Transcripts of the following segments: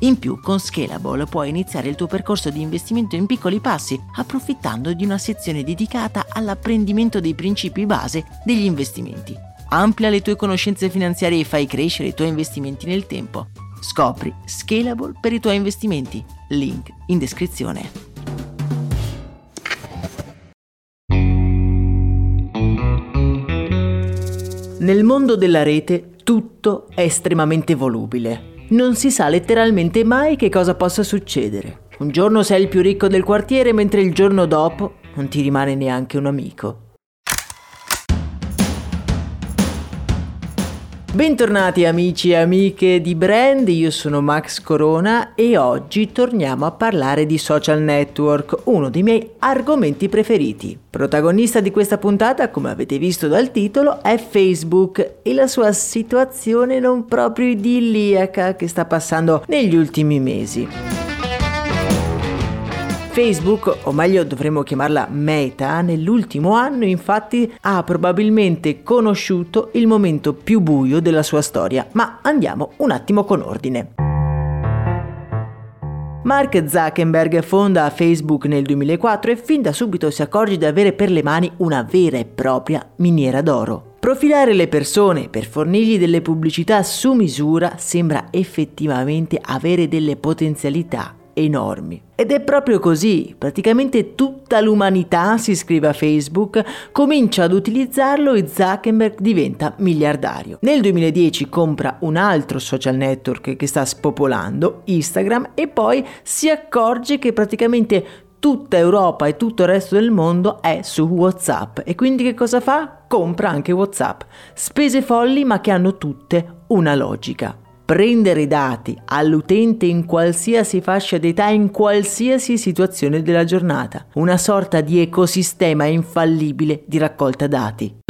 In più, con Scalable puoi iniziare il tuo percorso di investimento in piccoli passi, approfittando di una sezione dedicata all'apprendimento dei principi base degli investimenti. Amplia le tue conoscenze finanziarie e fai crescere i tuoi investimenti nel tempo. Scopri Scalable per i tuoi investimenti. Link in descrizione. Nel mondo della rete tutto è estremamente volubile. Non si sa letteralmente mai che cosa possa succedere. Un giorno sei il più ricco del quartiere, mentre il giorno dopo non ti rimane neanche un amico. Bentornati amici e amiche di Brand, io sono Max Corona e oggi torniamo a parlare di social network, uno dei miei argomenti preferiti. Protagonista di questa puntata, come avete visto dal titolo, è Facebook e la sua situazione non proprio idilliaca che sta passando negli ultimi mesi. Facebook, o meglio dovremmo chiamarla Meta, nell'ultimo anno infatti ha probabilmente conosciuto il momento più buio della sua storia, ma andiamo un attimo con ordine. Mark Zuckerberg fonda Facebook nel 2004 e fin da subito si accorge di avere per le mani una vera e propria miniera d'oro. Profilare le persone per fornirgli delle pubblicità su misura sembra effettivamente avere delle potenzialità enormi. Ed è proprio così, praticamente tutta l'umanità si iscrive a Facebook, comincia ad utilizzarlo e Zuckerberg diventa miliardario. Nel 2010 compra un altro social network che sta spopolando, Instagram, e poi si accorge che praticamente tutta Europa e tutto il resto del mondo è su WhatsApp e quindi che cosa fa? Compra anche WhatsApp. Spese folli ma che hanno tutte una logica prendere dati all'utente in qualsiasi fascia d'età, in qualsiasi situazione della giornata, una sorta di ecosistema infallibile di raccolta dati.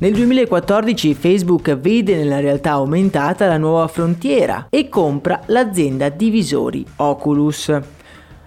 Nel 2014 Facebook vede nella realtà aumentata la nuova frontiera e compra l'azienda divisori Oculus.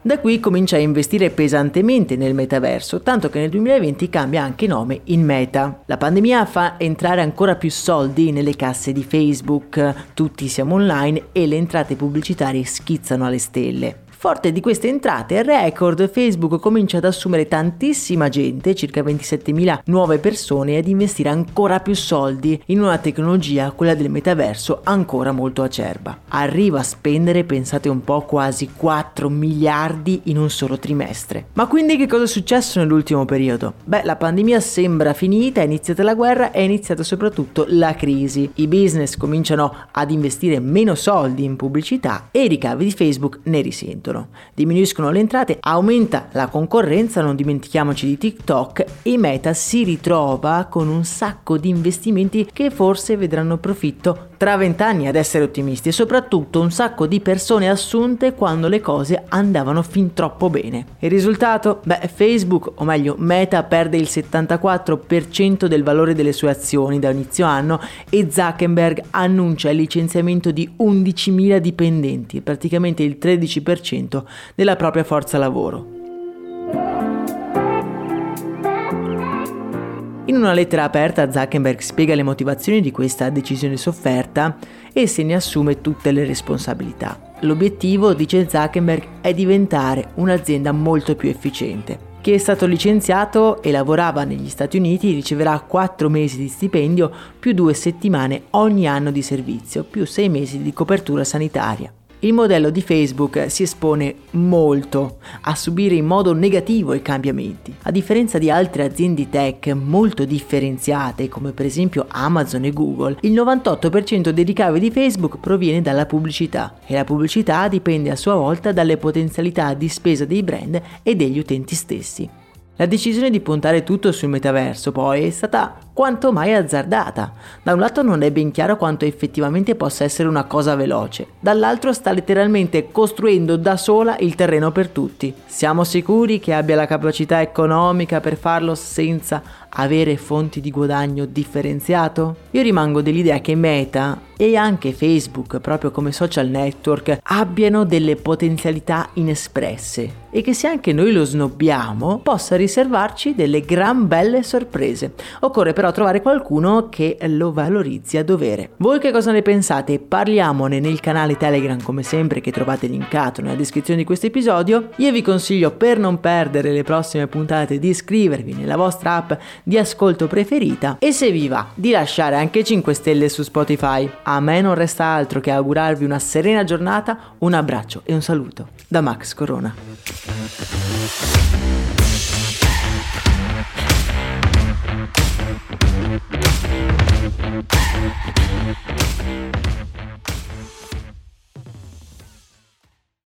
Da qui comincia a investire pesantemente nel metaverso, tanto che nel 2020 cambia anche nome in Meta. La pandemia fa entrare ancora più soldi nelle casse di Facebook, tutti siamo online e le entrate pubblicitarie schizzano alle stelle. Forte di queste entrate record, Facebook comincia ad assumere tantissima gente, circa 27.000 nuove persone, e ad investire ancora più soldi in una tecnologia, quella del metaverso, ancora molto acerba. Arriva a spendere, pensate un po', quasi 4 miliardi in un solo trimestre. Ma quindi che cosa è successo nell'ultimo periodo? Beh, la pandemia sembra finita, è iniziata la guerra, è iniziata soprattutto la crisi. I business cominciano ad investire meno soldi in pubblicità e i ricavi di Facebook ne risentono sentono, diminuiscono le entrate, aumenta la concorrenza, non dimentichiamoci di TikTok e Meta si ritrova con un sacco di investimenti che forse vedranno profitto tra vent'anni ad essere ottimisti e soprattutto un sacco di persone assunte quando le cose andavano fin troppo bene. Il risultato? Beh, Facebook, o meglio Meta, perde il 74% del valore delle sue azioni da inizio anno e Zuckerberg annuncia il licenziamento di 11.000 dipendenti, praticamente il 13% della propria forza lavoro. In una lettera aperta Zuckerberg spiega le motivazioni di questa decisione sofferta e se ne assume tutte le responsabilità. L'obiettivo, dice Zuckerberg, è diventare un'azienda molto più efficiente. Chi è stato licenziato e lavorava negli Stati Uniti riceverà 4 mesi di stipendio più 2 settimane ogni anno di servizio, più 6 mesi di copertura sanitaria. Il modello di Facebook si espone molto a subire in modo negativo i cambiamenti. A differenza di altre aziende tech molto differenziate come per esempio Amazon e Google, il 98% dei ricavi di Facebook proviene dalla pubblicità e la pubblicità dipende a sua volta dalle potenzialità di spesa dei brand e degli utenti stessi. La decisione di puntare tutto sul metaverso poi è stata quanto mai azzardata. Da un lato non è ben chiaro quanto effettivamente possa essere una cosa veloce, dall'altro sta letteralmente costruendo da sola il terreno per tutti. Siamo sicuri che abbia la capacità economica per farlo senza avere fonti di guadagno differenziato? Io rimango dell'idea che Meta e anche Facebook, proprio come social network, abbiano delle potenzialità inespresse e che se anche noi lo snobbiamo possa riservarci delle gran belle sorprese. Occorre però trovare qualcuno che lo valorizzi a dovere. Voi che cosa ne pensate? Parliamone nel canale Telegram come sempre che trovate linkato nella descrizione di questo episodio. Io vi consiglio per non perdere le prossime puntate di iscrivervi nella vostra app di ascolto preferita e se vi va di lasciare anche 5 stelle su Spotify. A me non resta altro che augurarvi una serena giornata, un abbraccio e un saluto da Max Corona.